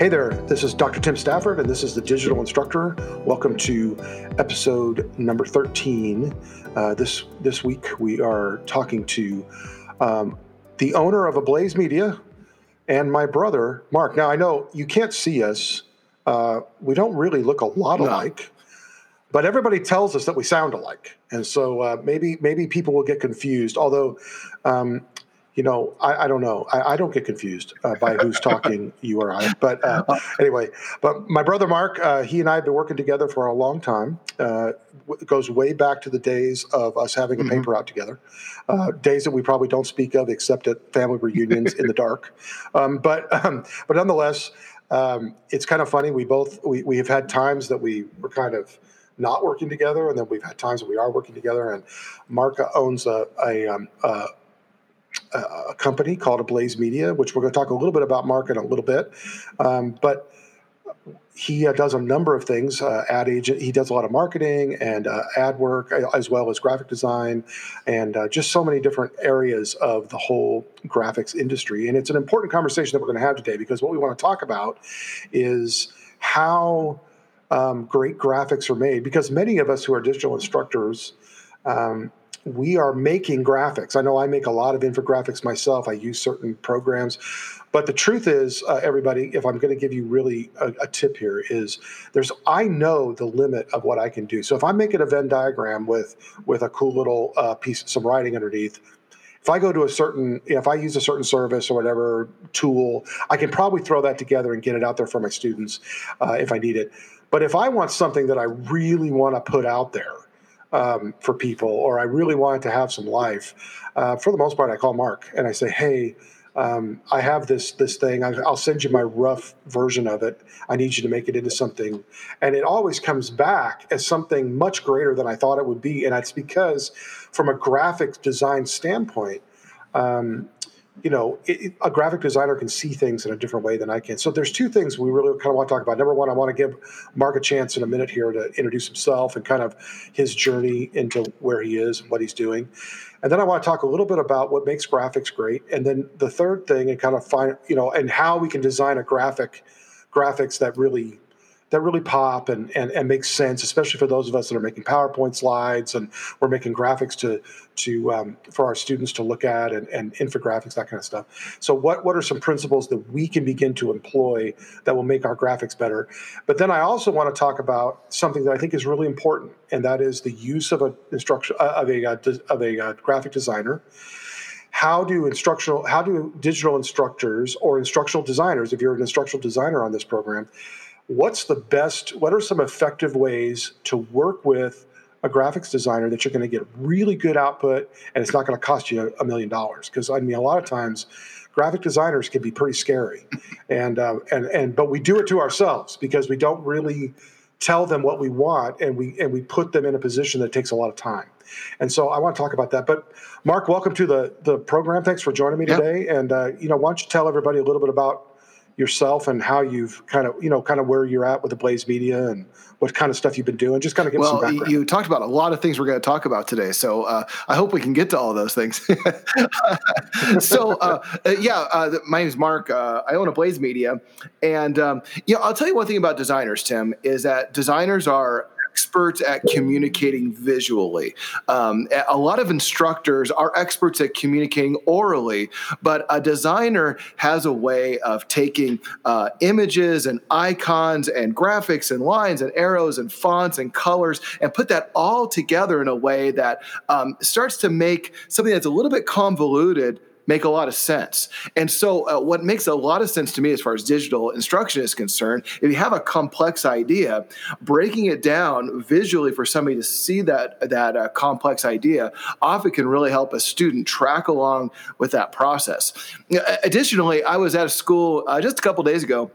Hey there, this is Dr. Tim Stafford, and this is the Digital Instructor. Welcome to episode number 13. Uh, this this week we are talking to um, the owner of Ablaze Media and my brother Mark. Now I know you can't see us; uh, we don't really look a lot alike, no. but everybody tells us that we sound alike, and so uh, maybe maybe people will get confused. Although um, you know, I, I don't know. I, I, don't get confused uh, by who's talking, you or I. But uh, anyway, but my brother Mark, uh, he and I have been working together for a long time. Uh, it goes way back to the days of us having a mm-hmm. paper out together, uh, days that we probably don't speak of except at family reunions in the dark. Um, but um, but nonetheless, um, it's kind of funny. We both we, we have had times that we were kind of not working together, and then we've had times that we are working together. And Mark owns a, a, um, a a company called Ablaze Media, which we're going to talk a little bit about market a little bit. Um, but he uh, does a number of things. Uh, ad agent, he does a lot of marketing and uh, ad work, as well as graphic design, and uh, just so many different areas of the whole graphics industry. And it's an important conversation that we're going to have today because what we want to talk about is how um, great graphics are made. Because many of us who are digital instructors um, we are making graphics. I know I make a lot of infographics myself. I use certain programs. But the truth is, uh, everybody, if I'm going to give you really a, a, tip here, is there's I know the limit of what I can do. So if I'm making a Venn diagram with with a cool little uh, piece, some writing underneath, if I go to a certain, if I use a certain service or whatever tool, I can probably throw that together and get it out there for my students uh, if I need it. But if I want something that I really want to put out there, um, for people, or I really wanted to have some life, uh, for the most part, I call Mark and I say, "Hey, um, I have this this thing. I'll send you my rough version of it. I need you to make it into something." And it always comes back as something much greater than I thought it would be, and that's because, from a graphic design standpoint. Um, you know, it, a graphic designer can see things in a different way than I can. So there's two things we really kind of want to talk about. Number one, I want to give Mark a chance in a minute here to introduce himself and kind of his journey into where he is and what he's doing. And then I want to talk a little bit about what makes graphics great. And then the third thing and kind of find, you know, and how we can design a graphic graphics that really that really pop and, and, and make sense, especially for those of us that are making PowerPoint slides and we're making graphics to to um, for our students to look at and, and infographics, that kind of stuff. So what what are some principles that we can begin to employ that will make our graphics better? But then I also want to talk about something that I think is really important, and that is the use of a instruction uh, of a uh, of a uh, graphic designer how do instructional how do digital instructors or instructional designers if you're an instructional designer on this program what's the best, what are some effective ways to work with a graphics designer that you're going to get really good output and it's not going to cost you a million dollars? Because I mean, a lot of times, graphic designers can be pretty scary, and uh, and and but we do it to ourselves because we don't really tell them what we want and we and we put them in a position that takes a lot of time. And so I want to talk about that. But Mark, welcome to the the program. Thanks for joining me today. And uh, you know, why don't you tell everybody a little bit about yourself and how you've kind of you know kind of where you're at with the Blaze Media and what kind of stuff you've been doing. Just kind of give well, some background. You talked about a lot of things we're going to talk about today, so uh, I hope we can get to all those things. so uh, uh, yeah, uh, my name is Mark. Uh, I own Ablaze Media, and um, you know I'll tell you one thing about designers, Tim, is that designers are experts at communicating visually. Um, a lot of instructors are experts at communicating orally, but a designer has a way of taking uh, images and icons and graphics and lines and arrows and fonts and colors and put that all together in a way that um, starts to make something that's a little bit convoluted make a lot of sense. And so, uh, what makes a lot of sense to me as far as digital instruction is concerned, if you have a complex idea, breaking it down visually for somebody to see that that uh, complex idea often can really help a student track along with that process. Additionally, I was at a school uh, just a couple days ago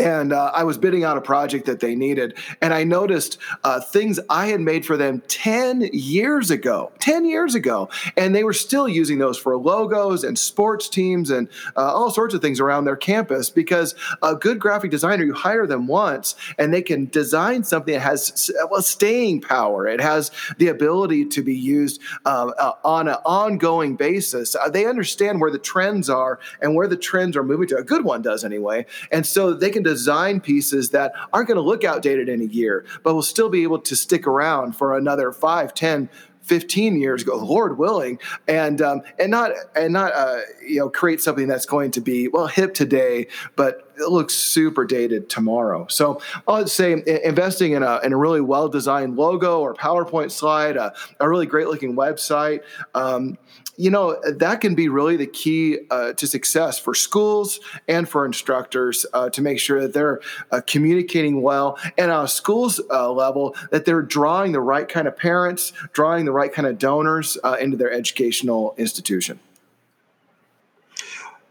and uh, I was bidding on a project that they needed, and I noticed uh, things I had made for them ten years ago. Ten years ago, and they were still using those for logos and sports teams and uh, all sorts of things around their campus. Because a good graphic designer, you hire them once, and they can design something that has well staying power. It has the ability to be used um, uh, on an ongoing basis. Uh, they understand where the trends are and where the trends are moving to. A good one does anyway, and so they can design pieces that aren't going to look outdated in a year, but will still be able to stick around for another five, ten, 15 years ago, Lord willing, and um, and not and not uh, you know create something that's going to be well hip today, but it looks super dated tomorrow. So I'd say investing in a, in a really well designed logo or PowerPoint slide, a, a really great looking website, um, you know, that can be really the key uh, to success for schools and for instructors uh, to make sure that they're uh, communicating well and on a school's uh, level that they're drawing the right kind of parents, drawing the right kind of donors uh, into their educational institution.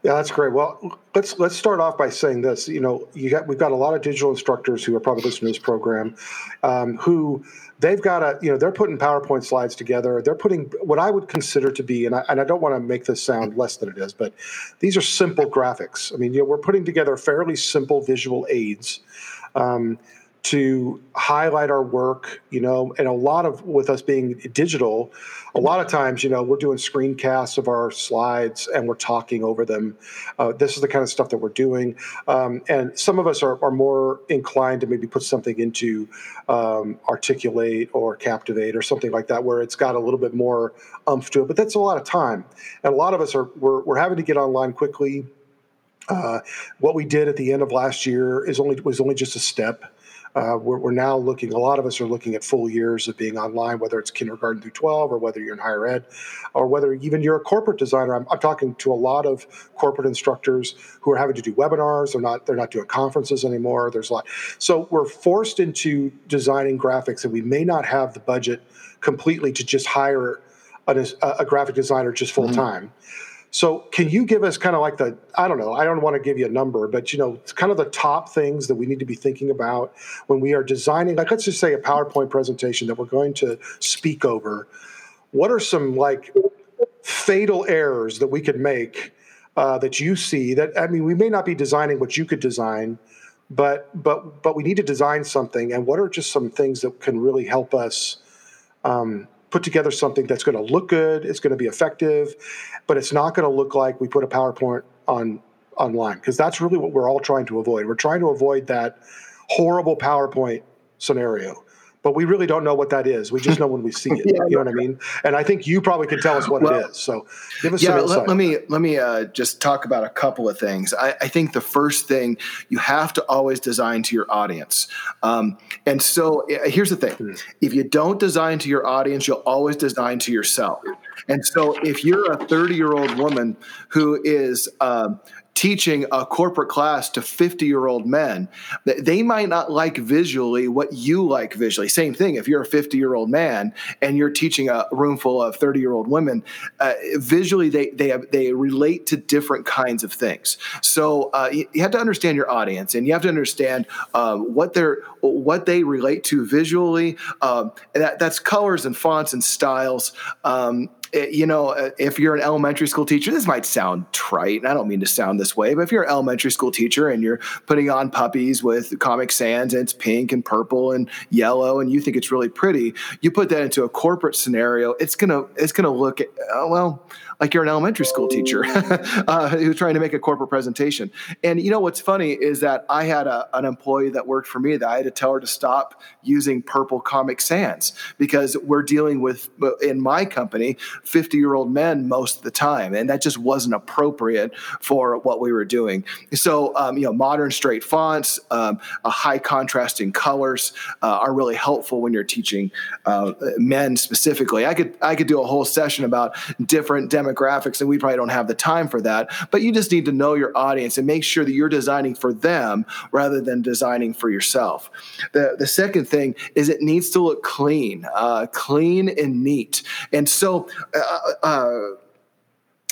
Yeah, that's great. Well, let's let's start off by saying this. You know, you got we've got a lot of digital instructors who are probably listening to this program, um, who they've got a you know they're putting PowerPoint slides together. They're putting what I would consider to be, and I, and I don't want to make this sound less than it is, but these are simple graphics. I mean, you know, we're putting together fairly simple visual aids. Um, to highlight our work, you know, and a lot of with us being digital, a lot of times, you know, we're doing screencasts of our slides and we're talking over them. Uh, this is the kind of stuff that we're doing. Um, and some of us are, are more inclined to maybe put something into um, Articulate or Captivate or something like that, where it's got a little bit more umph to it. But that's a lot of time. And a lot of us are, we're, we're having to get online quickly. Uh, what we did at the end of last year is only was only just a step. Uh, we're, we're, now looking, a lot of us are looking at full years of being online, whether it's kindergarten through 12 or whether you're in higher ed or whether even you're a corporate designer. I'm, I'm talking to a lot of corporate instructors who are having to do webinars. They're not, they're not doing conferences anymore. There's a lot. So we're forced into designing graphics and we may not have the budget completely to just hire a, a graphic designer just full time. Mm-hmm. So, can you give us kind of like the I don't know, I don't want to give you a number, but you know, kind of the top things that we need to be thinking about when we are designing like let's just say a PowerPoint presentation that we're going to speak over. What are some like fatal errors that we could make uh, that you see that I mean, we may not be designing what you could design, but but but we need to design something and what are just some things that can really help us um, put together something that's going to look good, it's going to be effective, but it's not going to look like we put a PowerPoint on online because that's really what we're all trying to avoid. We're trying to avoid that horrible PowerPoint scenario but we really don't know what that is. We just know when we see it. yeah, you know what I mean? And I think you probably can tell us what well, it is. So give us yeah, some insight. Let, let me let me uh, just talk about a couple of things. I, I, think the first thing you have to always design to your audience. Um, and so here's the thing: mm-hmm. if you don't design to your audience, you'll always design to yourself. And so if you're a 30 year old woman who is um, teaching a corporate class to 50 year old men, they might not like visually what you like visually. Same thing, if you're a 50 year old man and you're teaching a room full of 30 year old women, uh, visually they, they, have, they relate to different kinds of things. So uh, you, have to understand your audience and you have to understand um, what, they're, what they relate to visually. Um, that, that's colors and fonts and styles. Um, Eh, you know, eh, if you're an elementary school teacher, this might sound trite, and I don't mean to sound this way, but if you're an elementary school teacher and you're putting on puppies with Comic Sans and it's pink and purple and yellow, and you think it's really pretty, you put that into a corporate scenario, it's gonna it's gonna look uh, well like you're an elementary school teacher uh, who's trying to make a corporate presentation. And you know what's funny is that I had a, an employee that worked for me that I had to tell her to stop using purple Comic Sans because we're dealing with in my company 50 year old men most of the time, and that just wasn't appropriate for what we were doing. So um, you know, modern straight fonts, um, a high contrasting colors uh, are really helpful when you're teaching uh, men specifically. I could I could do a whole session about different demographics and we probably don't have the time for that. But you just need to know your audience and make sure that you're designing for them rather than designing for yourself. The, the second thing is it needs to look clean, uh, clean and neat. And so, uh, uh, uh,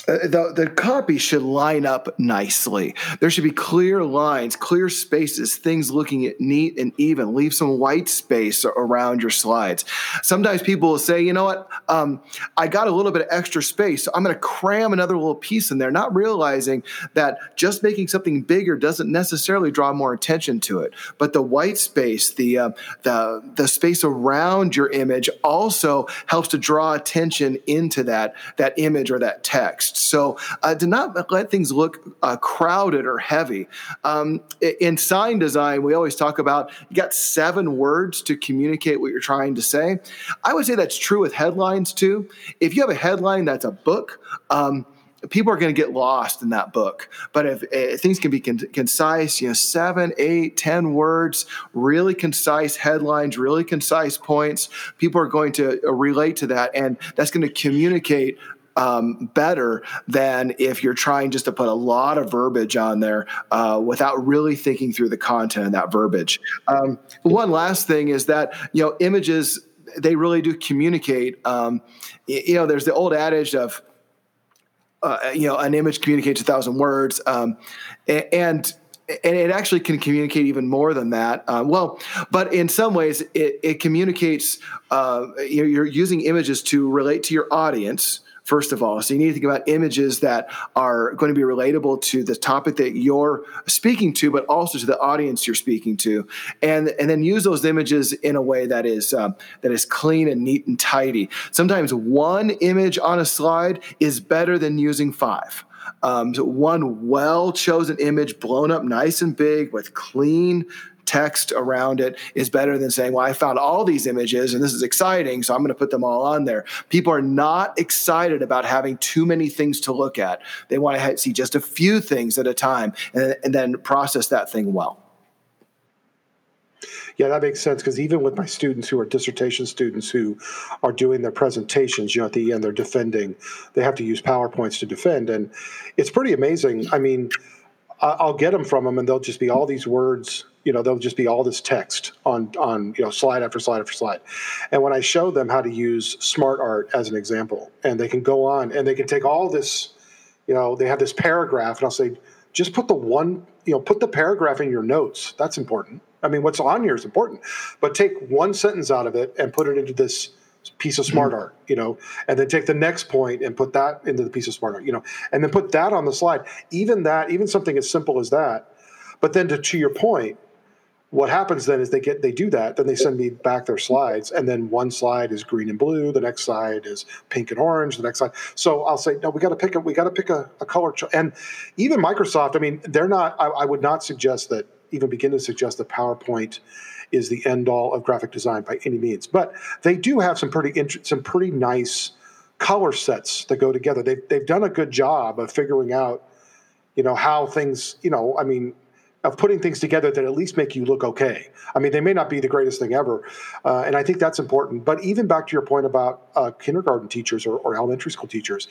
the, the copy should line up nicely. There should be clear lines, clear spaces, things looking at neat and even. Leave some white space around your slides. Sometimes people will say, you know what, um, I got a little bit of extra space, so I'm going to cram another little piece in there, not realizing that just making something bigger doesn't necessarily draw more attention to it. But the white space, the uh, the the space around your image, also helps to draw attention into that that image or that text. So uh, to not let things look uh, crowded or heavy. Um, in sign design, we always talk about you got seven words to communicate what you're trying to say. I would say that's true with headlines too. If you have a headline that's a book, um, people are going to get lost in that book. But if, if things can be con- concise, you know, seven, eight, ten words, really concise headlines, really concise points, people are going to uh, relate to that, and that's going to communicate um, better than if you're trying just to put a lot of verbiage on there uh, without really thinking through the content of that verbiage. Um, one last thing is that you know images they really do communicate. Um, you know, there's the old adage of uh, you know, an image communicates a thousand words, um, and and it actually can communicate even more than that. Uh, well, but in some ways, it, it communicates. Uh, you're using images to relate to your audience, first of all. So you need to think about images that are going to be relatable to the topic that you're speaking to, but also to the audience you're speaking to, and and then use those images in a way that is um, that is clean and neat and tidy. Sometimes one image on a slide is better than using five. Um, so one well chosen image blown up nice and big with clean text around it is better than saying, well, I found all these images and this is exciting, so I'm going to put them all on there. People are not excited about having too many things to look at. They want to see just a few things at a time and, and then process that thing well. Yeah, that makes sense because even with my students who are dissertation students who are doing their presentations, you know, at the end they're defending, they have to use PowerPoints to defend. And it's pretty amazing. I mean, I'll get them from them and they'll just be all these words you know there'll just be all this text on on you know slide after slide after slide. And when i show them how to use smart art as an example and they can go on and they can take all this you know they have this paragraph and i'll say just put the one you know put the paragraph in your notes. That's important. I mean what's on here is important. But take one sentence out of it and put it into this piece of smart mm-hmm. art you know and then take the next point and put that into the piece of smart art you know and then put that on the slide. Even that even something as simple as that but then to, to your point what happens then is they get they do that then they send me back their slides and then one slide is green and blue the next slide is pink and orange the next slide. So i'll say no we got to pick a we got to pick a, a color cho-. and even microsoft i mean they're not I, I, would not suggest that even begin to suggest that powerpoint is the end all of graphic design by any means. But they do have some pretty int- some pretty nice color sets that go together. They've, they've done a good job of figuring out you know how things you know i mean of putting things together that at least make you look okay. I mean, they may not be the greatest thing ever, uh, and I think that's important. But even back to your point about uh, kindergarten teachers or, or, elementary school teachers,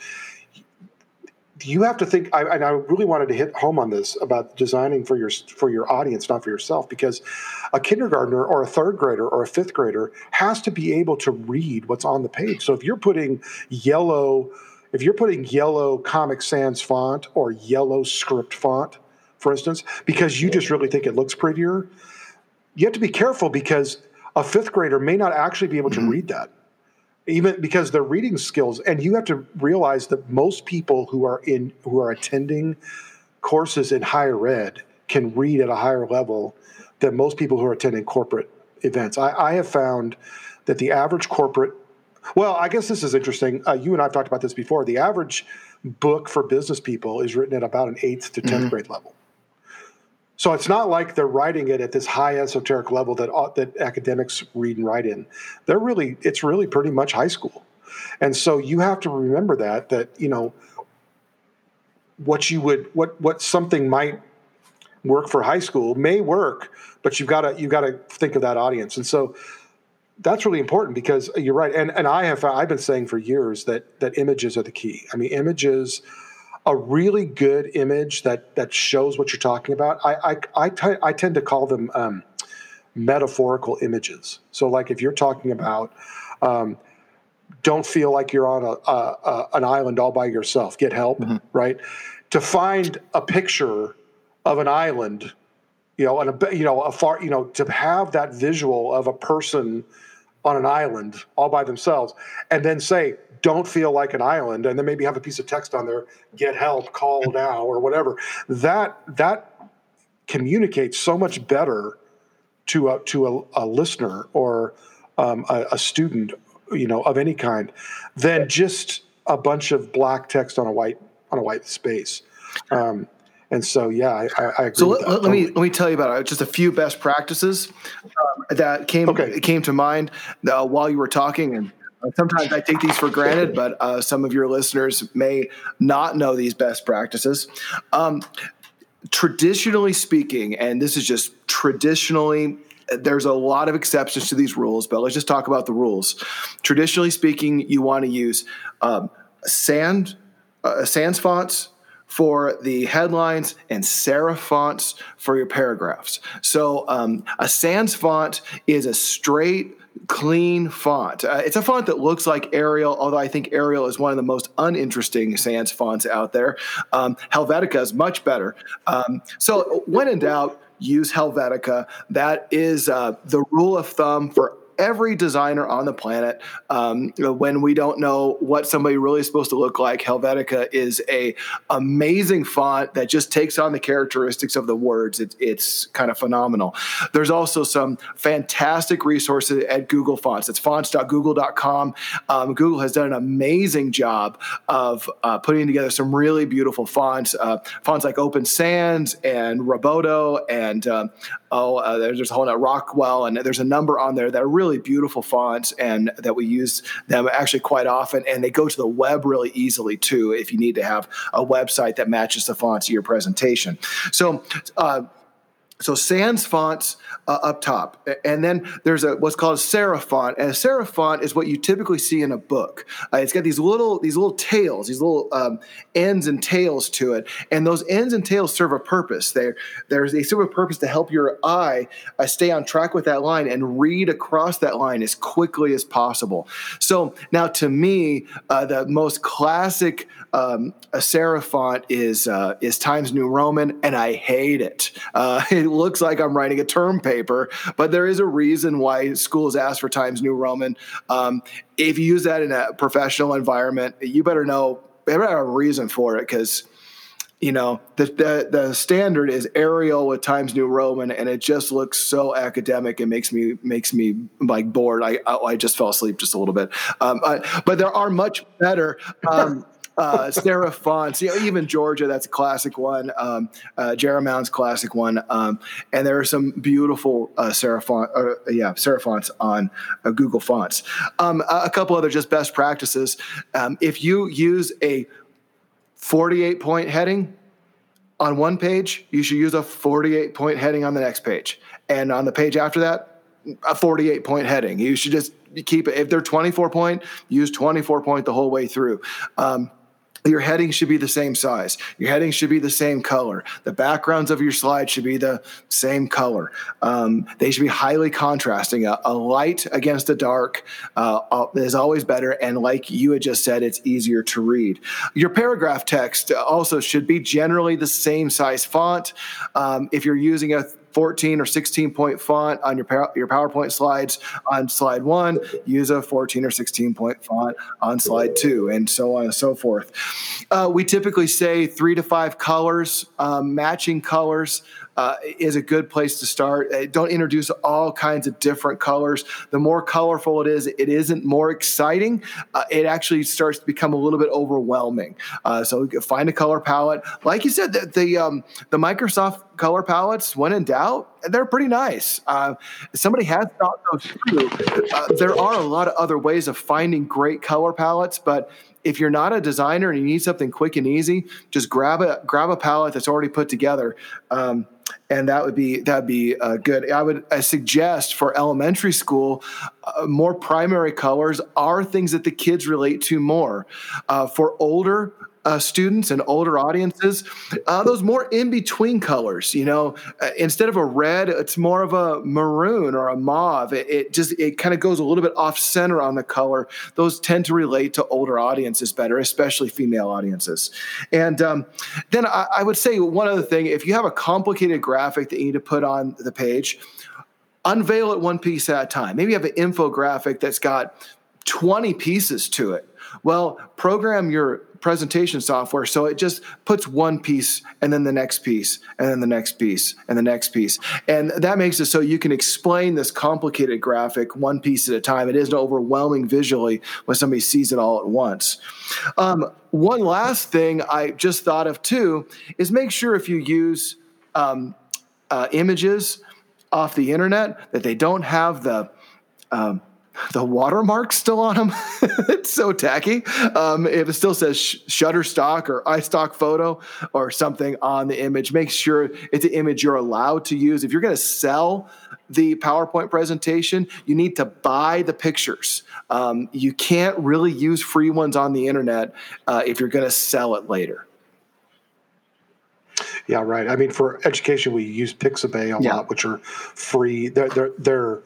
you have to think. I, and I really wanted to hit home on this about designing for your for your audience, not for yourself, because a kindergartner or a third grader or a fifth grader has to be able to read what's on the page. So if you're putting yellow if you're putting yellow Comic Sans font or yellow script font for instance, because you just really think it looks prettier, you have to be careful because a fifth grader may not actually be able to mm-hmm. read that. Even because their reading skills and you have to realize that most people who are in who are attending courses in higher ed can read at a higher level than most people who are attending corporate events. I, I have found that the average corporate well i guess this is interesting. Uh, you and i've talked about this before. The average book for business people is written at about an eighth to 10th mm-hmm. grade level so it's not like they're writing it at this high esoteric level that that academics read and write in. They're really it's really pretty much high school, and so you have to remember that that you know what you would what what something might work for high school may work, but you've got to you've got to think of that audience, and so that's really important because you're right. And and I have I've been saying for years that that images are the key. I mean, images a really good image that that shows what you're talking about. I I, I, t- I tend to call them um, metaphorical images. So, like if you're talking about, um, don't feel like you're on a, a, a, an island all by yourself. Get help, mm-hmm. right? To find a picture of an island, you know, and a you know a far you know to have that visual of a person on an island all by themselves, and then say don't feel like an island and then maybe have a piece of text on there get help call now or whatever that that communicates so much better to a to a, a listener or um, a, a, student you know of any kind than just a bunch of black text on a white on a white space. Um, and so, yeah, I, I agree. So let, let, me let me tell you about it. Just a few best practices um, that came okay. came to mind uh, while you were talking, and sometimes I take these for granted, but uh, some of your listeners may not know these best practices. Um, traditionally speaking, and this is just traditionally there's a lot of exceptions to these rules, but let's just talk about the rules. Traditionally speaking, you want to use um, sand, uh, sans fonts for the headlines and serif fonts for your paragraphs. So um, a sans font is a straight clean font. Uh, it's a font that looks like Arial, although I think Arial is one of the most uninteresting sans fonts out there. Um, Helvetica is much better. Um, so when in doubt, use Helvetica. That is uh, the rule of thumb for every designer on the planet. Um, when we don't know what somebody really is supposed to look like, Helvetica is a amazing font that just takes on the characteristics of the words. It, it's kind of phenomenal. There's also some fantastic resources at Google Fonts. It's fonts.google.com. Um, Google has done an amazing job of uh, putting together some really beautiful fonts. Uh, fonts like Open Sans and Roboto and um, oh, uh, there's a whole Rockwell, and there's a number on there that are really beautiful fonts and that we use them actually quite often. And they go to the web really easily too if you need to have a website that matches the fonts of your presentation. So, uh, so sans fonts uh, up top, and then there's a what's called a serif font, and a serif font is what you typically see in a book. Uh, it's got these little these little tails, these little um, ends and tails to it, and those ends and tails serve a purpose. They they serve a purpose to help your eye uh, stay on track with that line and read across that line as quickly as possible. So now, to me, uh, the most classic um, a serif font is uh, is Times New Roman, and I hate it. It looks like I'm writing a term paper, but there is a reason why schools ask for Times New Roman. Um, if you use that in a professional environment, you better know better have a reason for it because you know the, the, the standard is Arial with Times New Roman, and it just looks so academic. It makes me makes me like bored. I I, I just fell asleep just a little bit. Um, I, but there are much better. Um, uh, serif fonts. You know, even Georgia, that's a classic one. Um, uh, Garamond's classic one. Um, and there are some beautiful uh, serif font, uh, yeah, serif fonts on uh, Google Fonts. Um, a couple other just best practices. Um, if you use a 48 point heading on one page, you should use a 48 point heading on the next page. And on the page after that, a 48 point heading. You should just keep it. If they're 24 point, use 24 point the whole way through. Um, your heading should be the same size. Your heading should be the same color. The backgrounds of your slide should be the same color. Um, they should be highly contrasting. A, a light against a dark uh, is always better. And like you had just said, it's easier to read. Your paragraph text also should be generally the same size font. Um, if you're using a 14 or 16 point font on your your PowerPoint slides on slide one, use a 14 or 16 point font on slide two, and so on and so forth. Uh, we typically say three to five colors, um, matching colors uh, is a good place to start. Uh, don't introduce all kinds of different colors. The more colorful it is, it isn't more exciting. Uh, it actually starts to become a little bit overwhelming. Uh, so find a color palette. Like you said, the the, um, the Microsoft color palettes, when in doubt, they're pretty nice. Uh, somebody has thought those through. Uh, there are a lot of other ways of finding great color palettes, but if you're not a designer and you need something quick and easy, just grab a grab a palette that's already put together. Um, and that would be that would be uh, good. I would I suggest for elementary school, uh, more primary colors are things that the kids relate to more. Uh, for older, uh, students and older audiences, uh, those more in between colors. You know, uh, instead of a red, it's more of a maroon or a mauve. It, it just it kind of goes a little bit off center on the color. Those tend to relate to older audiences better, especially female audiences. And um, then I, I would say one other thing: if you have a complicated graphic that you need to put on the page, unveil it one piece at a time. Maybe you have an infographic that's got 20 pieces to it. Well, program your presentation software so it just puts one piece and then the next piece and then the next piece and the next piece. And that makes it so you can explain this complicated graphic one piece at a time. It isn't overwhelming visually when somebody sees it all at once. Um, one last thing I just thought of too is make sure if you use um, uh, images off the internet that they don't have the um, the watermark still on them. it's so tacky. Um, if it still says sh- Shutterstock or iStock photo or something on the image, make sure it's an image you're allowed to use. If you're going to sell the PowerPoint presentation, you need to buy the pictures. Um, you can't really use free ones on the internet uh, if you're going to sell it later. Yeah, right. I mean, for education, we use Pixabay a yeah. lot, which are free. They're they're they're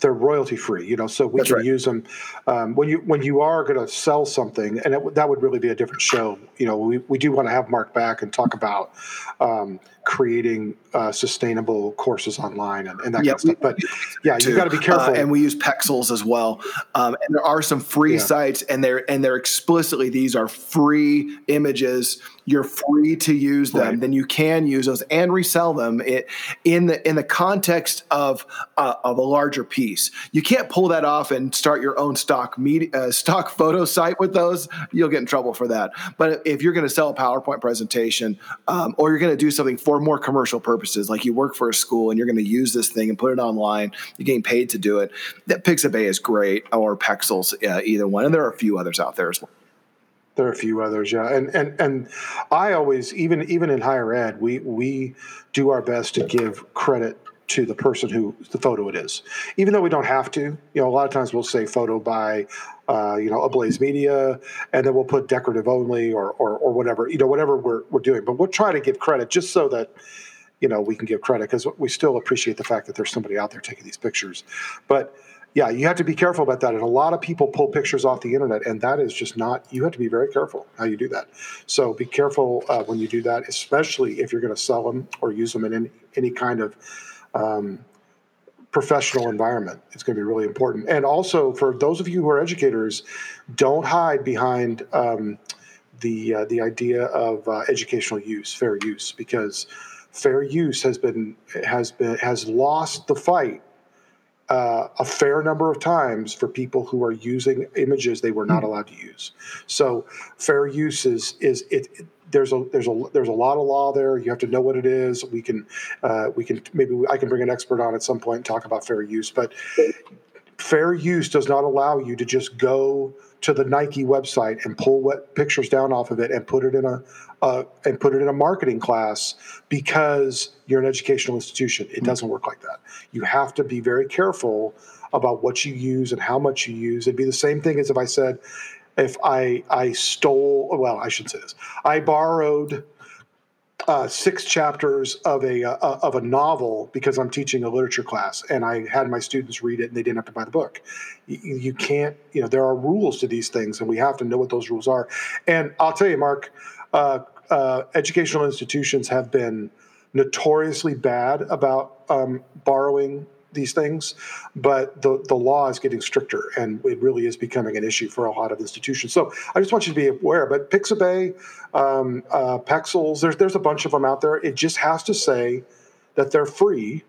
they're royalty free, you know, so we That's can right. use them um, when you when you are going to sell something, and it, that would really be a different show. You know, we, we do want to have Mark back and talk about um, creating uh, sustainable courses online and, and that kind of stuff. But yeah, you've got to be careful. Uh, and we use Pexels as well. Um, and there are some free yeah. sites, and they're and they're explicitly these are free images. You're free to use them. Right. Then you can use those and resell them it, in the in the context of uh, of a larger piece. You can't pull that off and start your own stock media, uh, stock photo site with those. You'll get in trouble for that. But if you're going to sell a PowerPoint presentation um, or you're going to do something for more commercial purposes, like you work for a school and you're going to use this thing and put it online, you're getting paid to do it. That Pixabay is great, or Pexels, uh, either one, and there are a few others out there as well. There are a few others, yeah, and and and I always, even even in higher ed, we we do our best to give credit to the person who the photo it is, even though we don't have to. You know, a lot of times we'll say photo by, uh, you know, Ablaze Media, and then we'll put decorative only or, or or whatever, you know, whatever we're we're doing. But we'll try to give credit just so that you know we can give credit because we still appreciate the fact that there's somebody out there taking these pictures. But yeah, you have to be careful about that. And a lot of people pull pictures off the internet, and that is just not. You have to be very careful how you do that. So be careful uh, when you do that, especially if you're going to sell them or use them in any, any kind of um, professional environment. It's going to be really important. And also, for those of you who are educators, don't hide behind um, the uh, the idea of uh, educational use, fair use, because fair use has been has been has lost the fight uh, a fair number of times for people who are using images they were not hmm. allowed to use. So fair use is is it, it there's a there's a there's a lot of law there. You have to know what it is. We can uh, we can maybe I can bring an expert on at some point and talk about fair use. But fair use does not allow you to just go to the Nike website and pull what pictures down off of it and put it in a uh, and put it in a marketing class because you're an educational institution. It hmm. doesn't work like that. You have to be very careful about what you use and how much you use. It'd be the same thing as if I said, if I I stole well I should say this I borrowed uh, six chapters of a uh, of a novel because I'm teaching a literature class and I had my students read it and they didn't have to buy the book. You, you can't you know there are rules to these things and we have to know what those rules are. And I'll tell you, Mark, uh, uh educational institutions have been notoriously bad about um, borrowing these things, but the, the law is getting stricter and it really is becoming an issue for a lot of institutions. So I just want you to be aware. But Pixabay, um, uh, Pexels, there's, there's a bunch of them out there. It just has to say that they're free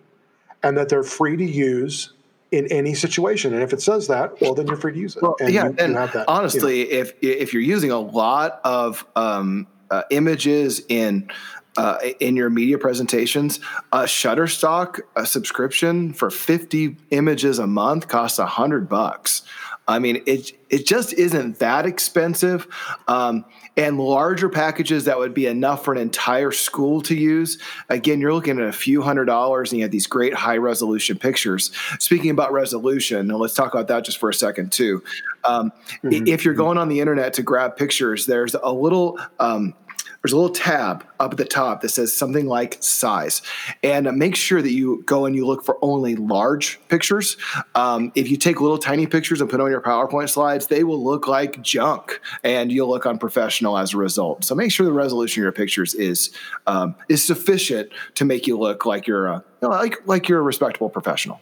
and that they're free to use in any situation. And if it says that, well, then you're free to use it. Well, and yeah, you, and you that, honestly, you know. if if you're using a lot of um, uh, images in uh, in your media presentations. A Shutterstock a subscription for 50 images a month costs a hundred bucks. I mean, it it just isn't that expensive. Um, and larger packages that would be enough for an entire school to use. Again, you're looking at a few hundred dollars, and you have these great high resolution pictures. Speaking about resolution, let's talk about that just for a second too. Um, mm-hmm. If you're going on the internet to grab pictures, there's a little um, there's a little tab up at the top that says something like size. And make sure that you go and you look for only large pictures. Um, if you take little tiny pictures and put on your PowerPoint slides, they will look like junk and you'll look unprofessional as a result. So make sure the resolution of your pictures is um, is sufficient to make you look like you're a, like like you're a respectable professional.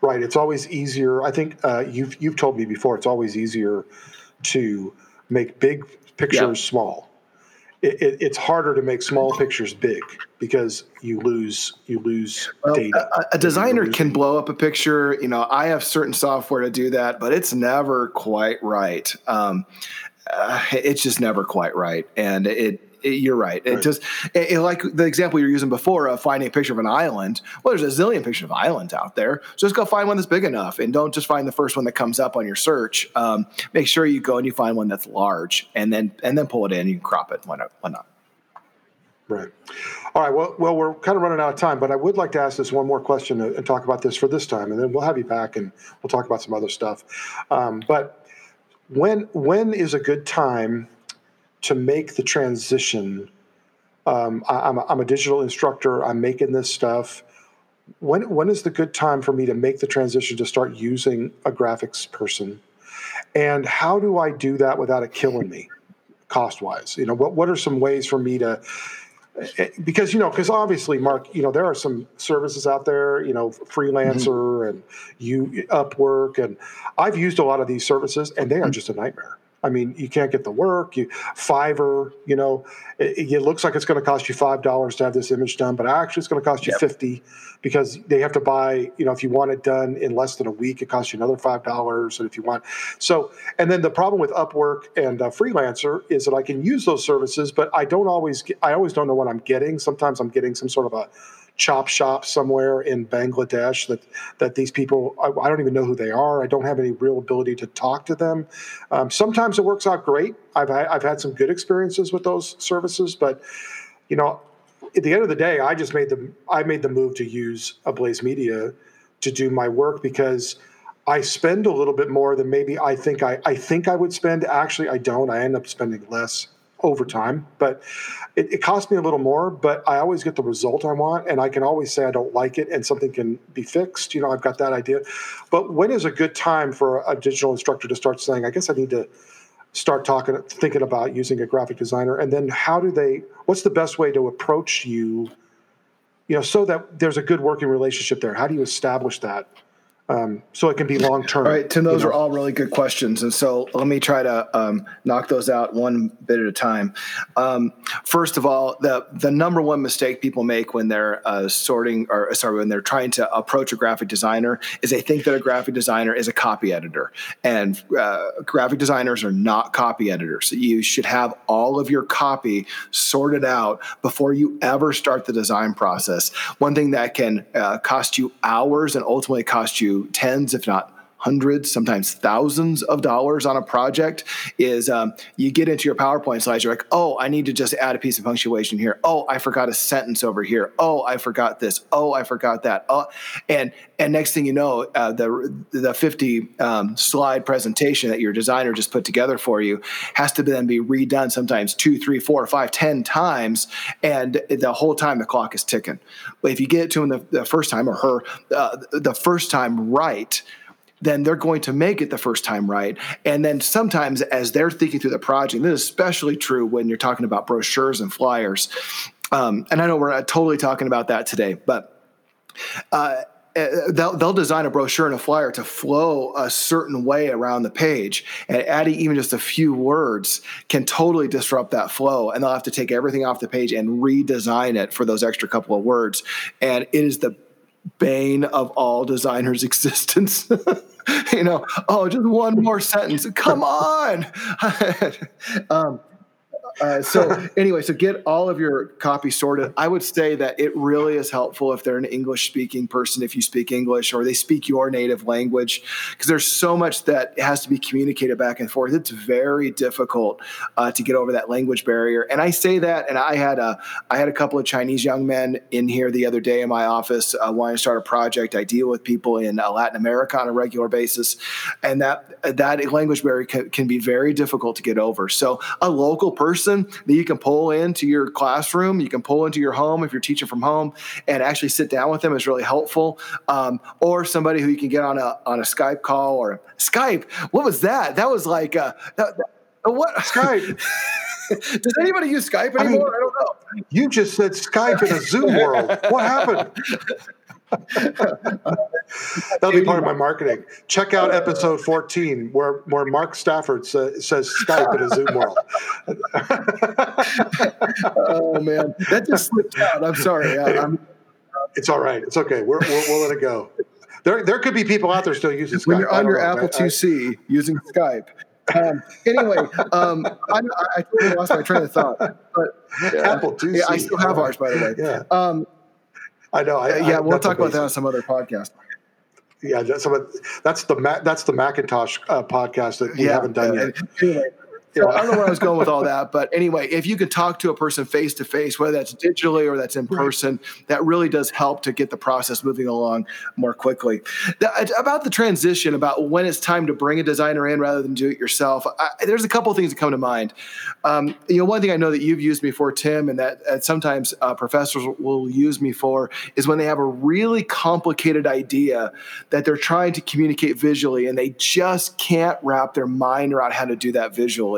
Right. It's always easier. I think uh, you've you've told me before. It's always easier to make big pictures small. It, it, it's harder to make small pictures big because you lose you lose well, data. A, a designer can blow up a picture. You know, I have certain software to do that, but it's never quite right. Um, uh, it's just never quite right, and it you're right. It right. just it, like the example you're using before of finding a picture of an island. Well, there's a zillion pictures of islands out there. So just go find one that's big enough, and don't just find the first one that comes up on your search. Um, make sure you go and you find one that's large, and then and then pull it in. You can crop it. Why not? Why not? Right. All right. Well, well, we're kind of running out of time, but I would like to ask this one more question and talk about this for this time, and then we'll have you back and we'll talk about some other stuff. Um, but when when is a good time to make the transition. Um, I, am a, I'm a digital instructor. I'm making this stuff. When when is the good time for me to make the transition to start using a graphics person? And how do I do that without it killing me, cost wise? You know, what what are some ways for me to eh, because you know because obviously mark you know there are some services out there you know freelancer mm-hmm. and you upwork and i've used a lot of these services and they are mm-hmm. just a nightmare I mean, you can't get the work. You Fiverr, you know, it, it looks like it's going to cost you five dollars to have this image done, but actually it's going to cost you yep. fifty because they have to buy. You know, if you want it done in less than a week, it costs you another five dollars. And if you want, so and then the problem with Upwork and uh, Freelancer is that I can use those services, but I don't always. Get, I always don't know what I'm getting. Sometimes I'm getting some sort of a chop shop somewhere in Bangladesh that that these people I, I, don't even know who they are. I don't have any real ability to talk to them. Um, sometimes it works out great. I've I've had some good experiences with those services, but you know, at the end of the day, I just made the I made the move to use Ablaze Media to do my work because I spend a little bit more than maybe I think I, I think I would spend. Actually, I don't. I end up spending less over time, but it, it, costs me a little more, but I always get the result I want. And I can always say I don't like it and something can be fixed. You know, I've got that idea. But when is a good time for a digital instructor to start saying, I guess I need to start talking, thinking about using a graphic designer? And then how do they, what's the best way to approach you, you know, so that there's a good working relationship there? How do you establish that? Um, so it can be long term. All right, Tim, those you know? are all really good questions, and so let me try to um, knock those out one bit at a time. Um, first of all, the the number one mistake people make when they're uh, sorting or sorry when they're trying to approach a graphic designer is they think that a graphic designer is a copy editor, and uh, graphic designers are not copy editors. You should have all of your copy sorted out before you ever start the design process. One thing that can uh, cost you hours and ultimately cost you tens, if not hundreds, sometimes thousands of dollars on a project is um, you get into your PowerPoint slides, you're like, oh, I need to just add a piece of punctuation here. Oh, I forgot a sentence over here. Oh, I forgot this. Oh, I forgot that. Oh, and and next thing you know, uh, the the 50 um, slide presentation that your designer just put together for you has to then be redone sometimes two, three, four, five, ten times, and the whole time the clock is ticking. But if you get it to him the, the first time or her uh, the first time right, then they're going to make it the first time right. And then sometimes as they're thinking through the project, this is especially true when you're talking about brochures and flyers. Um, and I know we're not totally talking about that today, but uh, uh, they'll, they'll design a brochure and a flyer to flow a certain way around the page and adding even just a few words can totally disrupt that flow and they'll have to take everything off the page and redesign it for those extra couple of words and it is the bane of all designers' existence. you know, oh, just one more sentence. Come on. um, uh, so anyway, so get all of your copy sorted. I would say that it really is helpful if they're an English speaking person, if you speak English or they speak your native language, because there's so much that has to be communicated back and forth. It's very difficult uh, to get over that language barrier. And I say that, and I had a I had a couple of Chinese young men in here the other day in my office uh, wanting to start a project. I deal with people in uh, Latin America on a regular basis, and that that language barrier can, can be very difficult to get over. So a local person person that you can pull into your classroom, you can pull into your home if you're teaching from home, and actually sit down with them is really helpful. Um, or somebody who you can get on a on a Skype call or Skype. What was that? That was like uh, that, what Skype? Does anybody use Skype anymore? I, mean, I don't know. You just said Skype in a Zoom world. What happened? That'll be part of my marketing. Check out episode 14 where, where Mark Stafford sa- says Skype in a Zoom world. oh, man. That just slipped out. I'm sorry. I, I'm, it's all right. It's okay. We're, we'll, we'll let it go. There, there could be people out there still using Skype. When you're on your know, Apple man. IIc I, using Skype. Um, anyway, um, I, I totally lost my train of thought. But yeah, Apple IIc. Yeah, I still have ours, by the way. Yeah. Um, I know. I, yeah, we'll talk amazing. about that on some other podcast. Yeah, that's, that's the that's the Macintosh uh, podcast that we yeah, haven't done yet. So I don't know where I was going with all that, but anyway, if you can talk to a person face to face, whether that's digitally or that's in person, right. that really does help to get the process moving along more quickly. about the transition, about when it's time to bring a designer in rather than do it yourself, I, there's a couple of things that come to mind. Um, you know, one thing I know that you've used me for, Tim, and that, that sometimes uh, professors will use me for is when they have a really complicated idea that they're trying to communicate visually and they just can't wrap their mind around how to do that visually.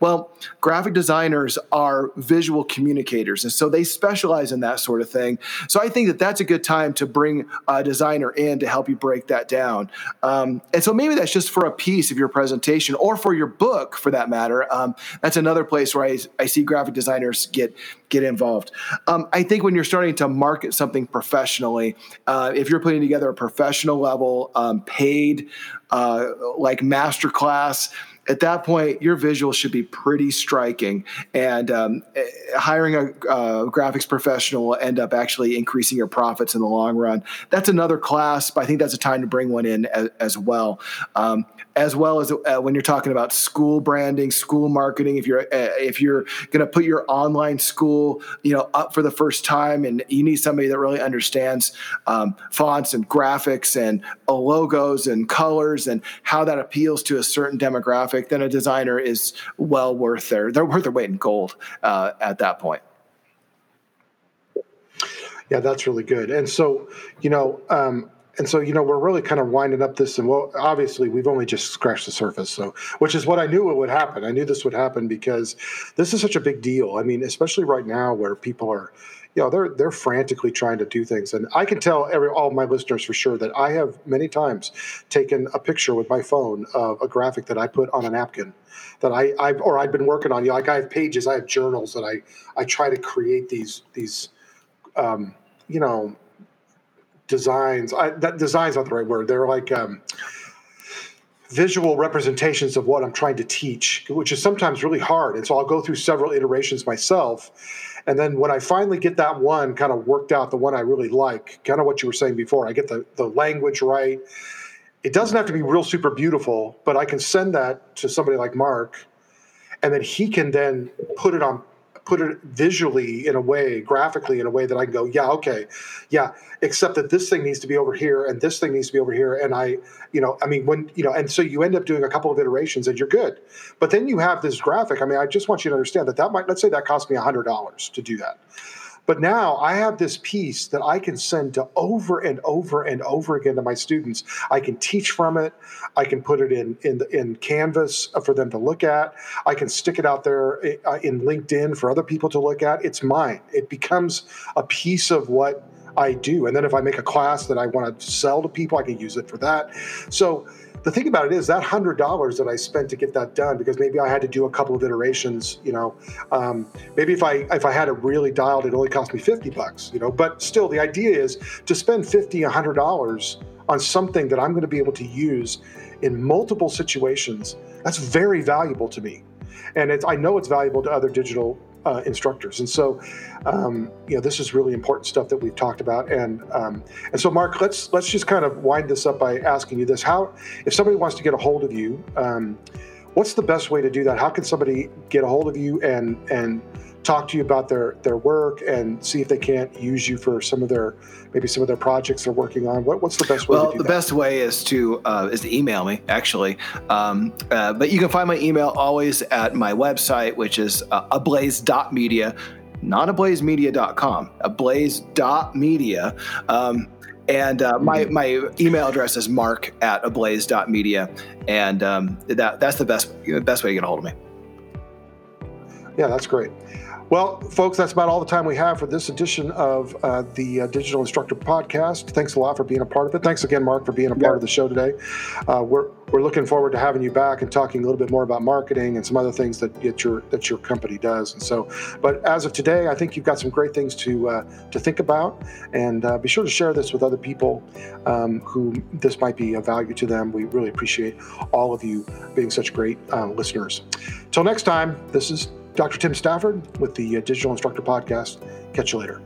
Well, graphic designers are visual communicators, and so they specialize in that sort of thing. So I think that that's a good time to bring a designer in to help you break that down. Um, and so maybe that's just for a piece of your presentation or for your book, for that matter. Um, that's another place where I, I see graphic designers get get involved. Um, I think when you're starting to market something professionally, uh, if you're putting together a professional level, um, paid, uh, like masterclass, at that point, your visual should be pretty striking. And um, hiring a uh, graphics professional will end up actually increasing your profits in the long run. That's another class, but I think that's a time to bring one in as, as well. Um, as well as uh, when you're talking about school branding, school marketing. If you're uh, if you're going to put your online school, you know, up for the first time, and you need somebody that really understands um, fonts and graphics and logos and colors and how that appeals to a certain demographic, then a designer is well worth their they're worth their weight in gold uh, at that point. Yeah, that's really good. And so, you know, um, and so you know we're really kind of winding up this and well obviously we've only just scratched the surface so which is what i knew it would happen i knew this would happen because this is such a big deal i mean especially right now where people are you know they're they're frantically trying to do things and i can tell every all my listeners for sure that i have many times taken a picture with my phone of a graphic that i put on a napkin that I, I've or I've been working on. You know, like I have pages, I have journals that I I try to create these these um, you know designs. I, that design's not the right word. They're like um, visual representations of what I'm trying to teach, which is sometimes really hard. And so I'll go through several iterations myself. And then when I finally get that one kind of worked out, the one I really like, kind of what you were saying before, I get the, the language right. It doesn't have to be real super beautiful, but I can send that to somebody like Mark, and then he can then put it on put it visually in a way, graphically in a way that I can go, yeah, okay, yeah, except that this thing needs to be over here and this thing needs to be over here. And I, you know, I mean, when, you know, and so you end up doing a couple of iterations and you're good. But then you have this graphic. I mean, I just want you to understand that that might, let's say that cost me $100 to do that. But now I have this piece that I can send to over and over and over again to my students. I can teach from it. I can put it in in in Canvas for them to look at. I can stick it out there uh, in LinkedIn for other people to look at. It's mine. It becomes a piece of what I do. And then if I make a class that I want to sell to people, I can use it for that. So the thing about it is that hundred dollars that I spent to get that done because maybe I had to do a couple of iterations. You know, um, maybe if I if I had it really dialed, it only cost me fifty bucks. You know, but still, the idea is to spend fifty, a hundred dollars on something that I'm going to be able to use in multiple situations. That's very valuable to me, and I know it's valuable to other digital uh, instructors. And so, um, you know, this is really important stuff that we've talked about. And um, and so, Mark, let's let's just kind of wind this up by asking you this: How, if somebody wants to get a hold of you, um, what's the best way to do that? How can somebody get a hold of you and and talk to you about their their work and see if they can't use you for some of their maybe some of their projects they're working on. What, what's the best way well the that? best way is to uh, is to email me actually. Um, uh, but you can find my email always at my website which is uh, ablaze.media not ablazemedia.com ablaze.media um, and uh, my, my email address is mark at ablaze.media and um, that, that's the best, best way to get a hold of me. Yeah that's great Well, folks, that's about all the time we have for this edition of uh, the uh, Digital Instructor Podcast. Thanks a lot for being a part of it. Thanks again, Mark, for being a part of the show today. Uh, we're we're looking forward to having you back and talking a little bit more about marketing and some other things that, that your that your company does. And so, but as of today, I think you've got some great things to uh, to think about, and uh, be sure to share this with other people um, who this might be of value to them. We really appreciate all of you being such great uh, listeners. Till next time, this is Dr. Tim Stafford with the uh, Digital Instructor Podcast. Catch you later.